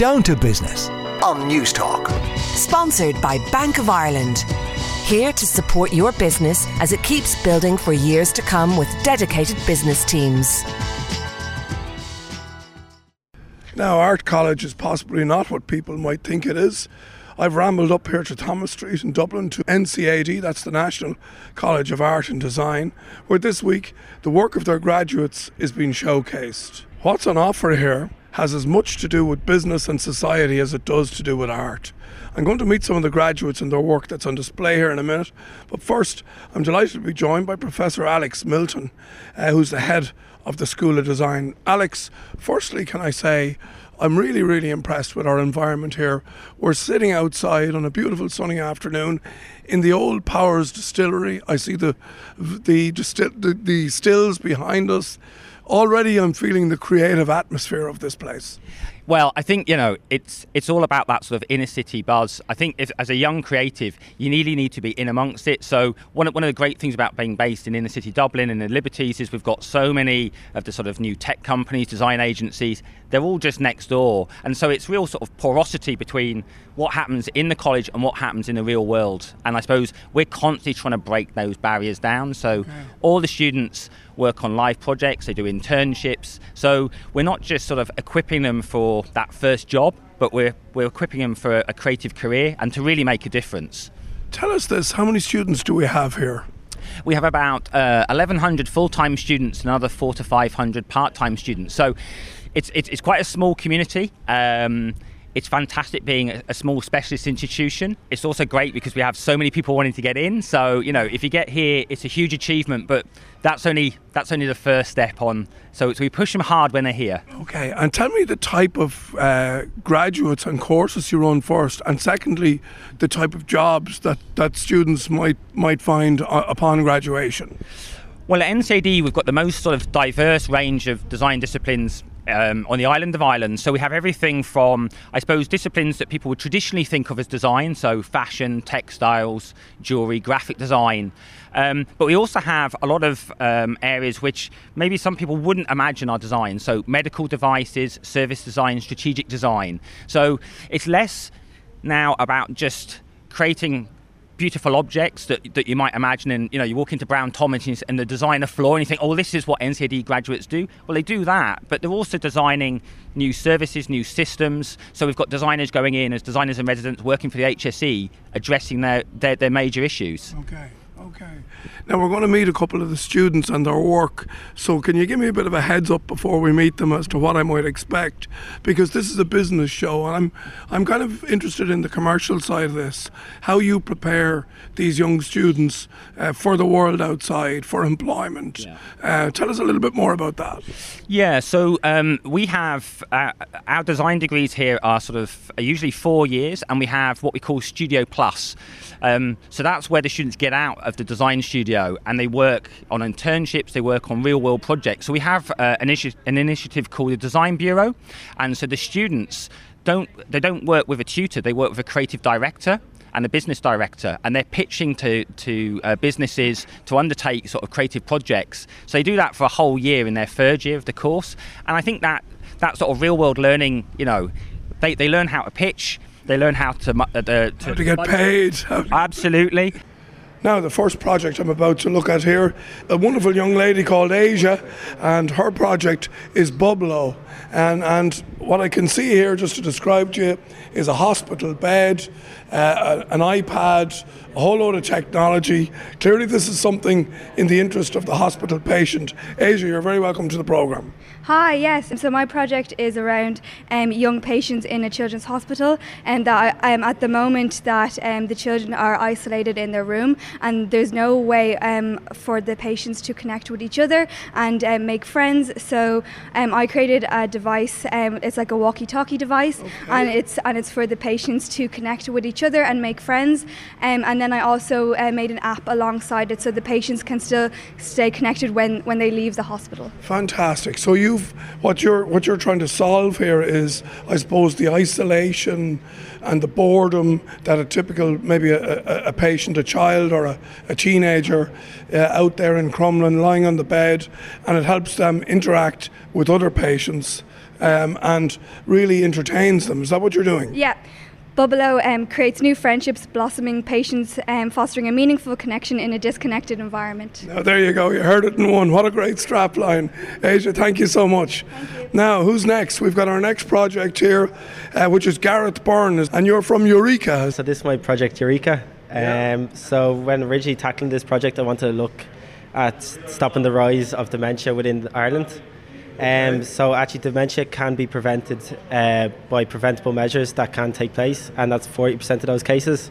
Down to Business on News Talk. Sponsored by Bank of Ireland. Here to support your business as it keeps building for years to come with dedicated business teams. Now, Art College is possibly not what people might think it is. I've rambled up here to Thomas Street in Dublin to NCAD, that's the National College of Art and Design, where this week the work of their graduates is being showcased. What's on offer here has as much to do with business and society as it does to do with art. I'm going to meet some of the graduates and their work that's on display here in a minute. But first, I'm delighted to be joined by Professor Alex Milton, uh, who's the head of the School of Design. Alex, firstly, can I say I'm really, really impressed with our environment here. We're sitting outside on a beautiful sunny afternoon in the old Powers Distillery. I see the the, the, the stills behind us. Already, I'm feeling the creative atmosphere of this place. Well, I think you know it's it's all about that sort of inner city buzz. I think if, as a young creative, you really need to be in amongst it. So one of, one of the great things about being based in inner city Dublin and the Liberties is we've got so many of the sort of new tech companies, design agencies. They're all just next door, and so it's real sort of porosity between what happens in the college and what happens in the real world. And I suppose we're constantly trying to break those barriers down. So okay. all the students work on live projects, they do internships. So we're not just sort of equipping them for that first job, but we're, we're equipping them for a creative career and to really make a difference. Tell us this how many students do we have here? We have about uh, 1,100 full time students and another four to 500 part time students. So it's, it's, it's, quite a small community. Um, it's fantastic being a, a, small specialist institution. It's also great because we have so many people wanting to get in. So you know, if you get here, it's a huge achievement. But that's only that's only the first step on. So, so we push them hard when they're here. Okay, and tell me the type of uh, graduates and courses you run first, and secondly, the type of jobs that, that students might might find upon graduation. Well, at NCAD, we've got the most sort of diverse range of design disciplines um, on the island of Ireland. So we have everything from, I suppose, disciplines that people would traditionally think of as design, so fashion, textiles, jewellery, graphic design. Um, but we also have a lot of um, areas which maybe some people wouldn't imagine are design. So medical devices, service design, strategic design. So it's less now about just creating beautiful objects that, that you might imagine and you know you walk into Brown Thomas and the designer floor and you think oh this is what NCAD graduates do. Well they do that but they're also designing new services new systems. So we've got designers going in as designers and residents working for the HSE addressing their, their, their major issues. Okay Okay. Now we're going to meet a couple of the students and their work. So can you give me a bit of a heads up before we meet them as to what I might expect? Because this is a business show, and I'm I'm kind of interested in the commercial side of this. How you prepare these young students uh, for the world outside, for employment. Yeah. Uh, tell us a little bit more about that. Yeah. So um, we have uh, our design degrees here are sort of are usually four years, and we have what we call Studio Plus. Um, so that's where the students get out of the design studio and they work on internships, they work on real world projects. So we have uh, an, an initiative called the Design Bureau, and so the students don't they don't work with a tutor, they work with a creative director and a business director, and they're pitching to to uh, businesses to undertake sort of creative projects. So they do that for a whole year in their third year of the course, and I think that that sort of real world learning, you know, they, they learn how to pitch, they learn how to uh, to, how to get paid. Absolutely. Now, the first project I'm about to look at here, a wonderful young lady called Asia, and her project is Bublo. And, and what I can see here, just to describe to you, is a hospital bed, uh, an iPad, a whole load of technology. Clearly, this is something in the interest of the hospital patient. Asia, you're very welcome to the programme. Hi, yes. So my project is around um, young patients in a children's hospital, and that I, um, at the moment that um, the children are isolated in their room, and there's no way um, for the patients to connect with each other and um, make friends. So um, I created a device. it's like a walkie-talkie device, okay. and it's and it's for the patients to connect with each other and make friends. and then I also uh, made an app alongside it, so the patients can still stay connected when when they leave the hospital. Fantastic. So you you've what you're what you're trying to solve here is, I suppose, the isolation and the boredom that a typical maybe a, a, a patient, a child, or a, a teenager uh, out there in Crumlin lying on the bed, and it helps them interact with other patients um, and really entertains them. Is that what you're doing? Yeah. Bubalo um, creates new friendships, blossoming patients, um, fostering a meaningful connection in a disconnected environment. Now, there you go. You heard it in one. What a great strapline. Asia, thank you so much. You. Now, who's next? We've got our next project here, uh, which is Gareth Byrne, and you're from Eureka. So, this is my project Eureka. Yeah. Um, so, when originally tackling this project, I wanted to look at stopping the rise of dementia within Ireland. Um, so actually, dementia can be prevented uh, by preventable measures that can take place, and that's 40% of those cases.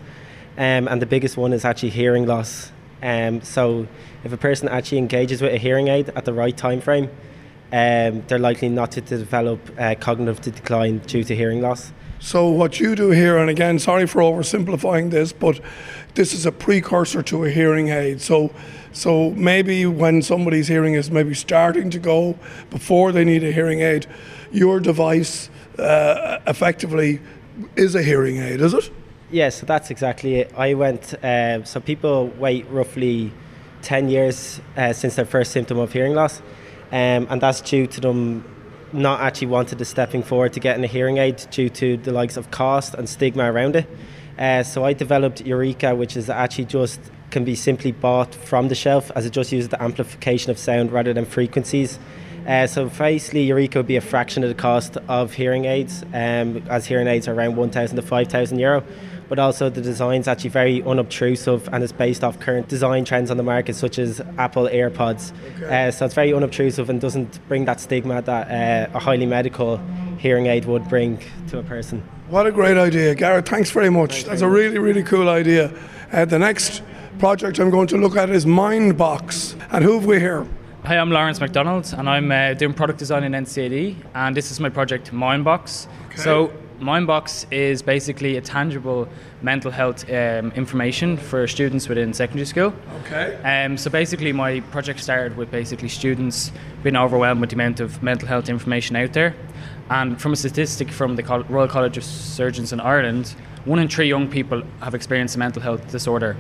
Um, and the biggest one is actually hearing loss. Um, so if a person actually engages with a hearing aid at the right time frame, um, they're likely not to develop uh, cognitive decline due to hearing loss. So what you do here, and again, sorry for oversimplifying this, but this is a precursor to a hearing aid. So, so maybe when somebody's hearing is maybe starting to go before they need a hearing aid, your device uh, effectively is a hearing aid, is it? Yes, so that's exactly it. I went. Uh, so people wait roughly ten years uh, since their first symptom of hearing loss, um, and that's due to them not actually wanted to stepping forward to getting a hearing aid due to the likes of cost and stigma around it. Uh, so I developed Eureka, which is actually just can be simply bought from the shelf as it just uses the amplification of sound rather than frequencies. Uh, so basically, Eureka would be a fraction of the cost of hearing aids, um, as hearing aids are around 1,000 to 5,000 euro. But also the design's actually very unobtrusive and it's based off current design trends on the market, such as Apple AirPods. Okay. Uh, so it's very unobtrusive and doesn't bring that stigma that uh, a highly medical hearing aid would bring to a person. What a great idea, Gareth. Thanks very much. That's a really, really cool idea. Uh, the next project I'm going to look at is Mindbox. And who have we here? Hi, I'm Lawrence McDonald, and I'm uh, doing product design in NCAD, and this is my project Mindbox. Okay. So, Mindbox is basically a tangible mental health um, information for students within secondary school. Okay. Um, so basically, my project started with basically students being overwhelmed with the amount of mental health information out there. And from a statistic from the Royal College of Surgeons in Ireland, one in three young people have experienced a mental health disorder.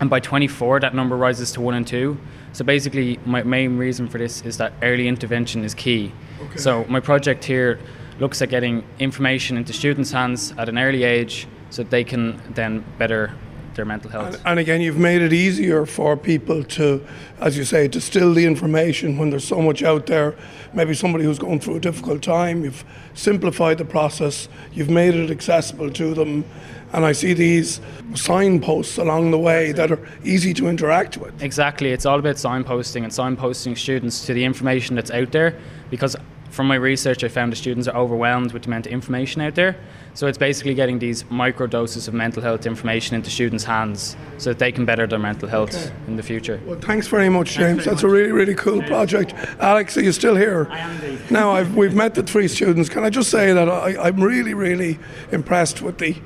And by 24, that number rises to one in two. So basically, my main reason for this is that early intervention is key. Okay. So my project here looks at getting information into students' hands at an early age so that they can then better their mental health. And, and again, you've made it easier for people to, as you say, distill the information when there's so much out there. Maybe somebody who's going through a difficult time, you've simplified the process, you've made it accessible to them. And I see these signposts along the way that are easy to interact with. Exactly, it's all about signposting and signposting students to the information that's out there because from my research I found the students are overwhelmed with the amount of information out there. So it's basically getting these micro doses of mental health information into students' hands so that they can better their mental health Okay. in the future. Well, thanks very much, James. That's a really, really cool project. Alex, are you still here? I am indeed. Now, I've, we've met the three students. Can I just say that I, I'm really, really impressed with the,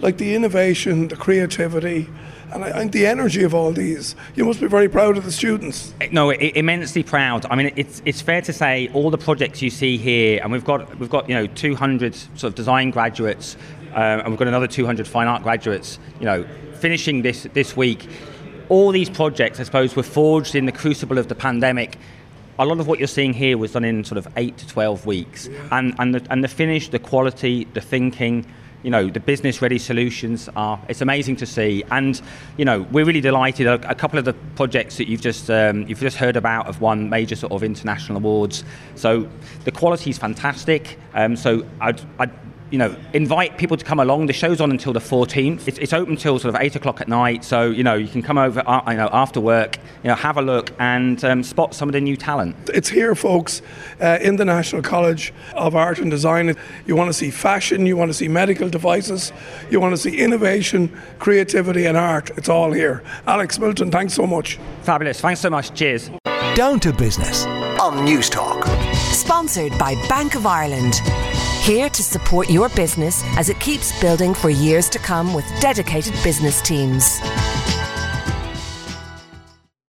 like the innovation, the creativity, and, I, and the energy of all these. You must be very proud of the students. No, immensely proud. I mean, it's it's fair to say all the projects you see here, and we've got we've got you know 200 sort of design graduates, uh, and we've got another 200 fine art graduates. You know, finishing this this week. All these projects, I suppose, were forged in the crucible of the pandemic. A lot of what you're seeing here was done in sort of eight to 12 weeks, and and the, and the finish, the quality, the thinking you know the business ready solutions are it's amazing to see. And you know we're really delighted. A, a couple of the projects that you've just um, you've just heard about have won major sort of international awards. So the quality is fantastic. Um, so I'd, I'd you know, invite people to come along. The show's on until the 14th. It's, it's open till sort of eight o'clock at night, so you know you can come over, uh, you know, after work, you know, have a look and um, spot some of the new talent. It's here, folks, uh, in the National College of Art and Design. You want to see fashion, you want to see medical devices, you want to see innovation, creativity, and art. It's all here. Alex Milton, thanks so much. Fabulous. Thanks so much. Cheers. Down to business on News Talk. Sponsored by Bank of Ireland. Here to support your business as it keeps building for years to come with dedicated business teams.